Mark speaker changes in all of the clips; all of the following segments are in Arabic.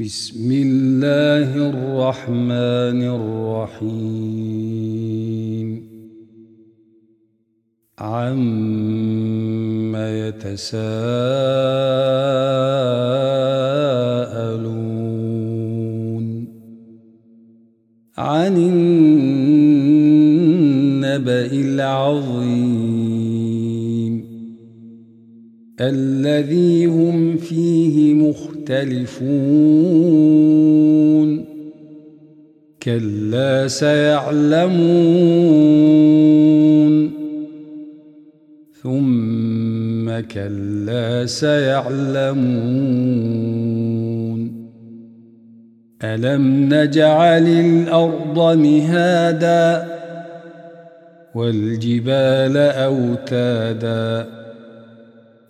Speaker 1: بسم الله الرحمن الرحيم. عم يتساءلون. عن النبأ العظيم. الذي هم فيه مختلفون. كلا سيعلمون. ثم كلا سيعلمون. ألم نجعل الأرض مهادا والجبال أوتادا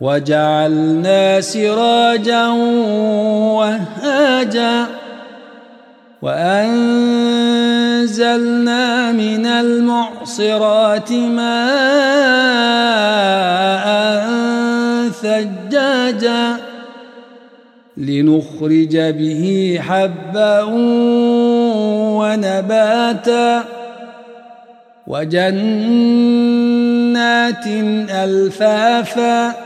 Speaker 1: وجعلنا سراجا وهاجا وأنزلنا من المعصرات ماء ثجاجا لنخرج به حبا ونباتا وجنات ألفافا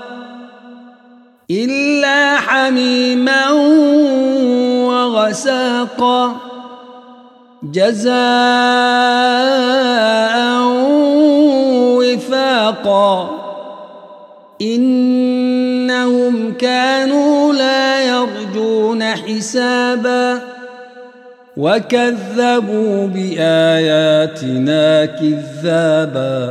Speaker 1: حميما وغساقا جزاء وفاقا إنهم كانوا لا يرجون حسابا وكذبوا بآياتنا كذابا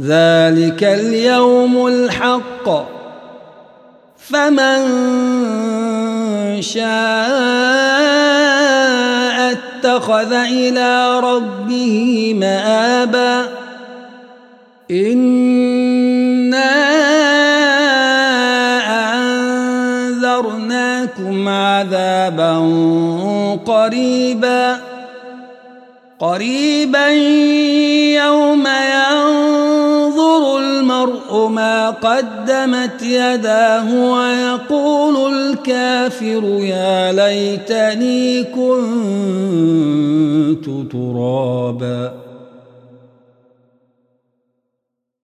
Speaker 1: ذلك اليوم الحق. فمن شاء اتخذ إلى ربه مآبا. إنا أنذرناكم عذابا قريبا. قريبا يوم المرء ما قدمت يداه ويقول الكافر يا ليتني كنت ترابا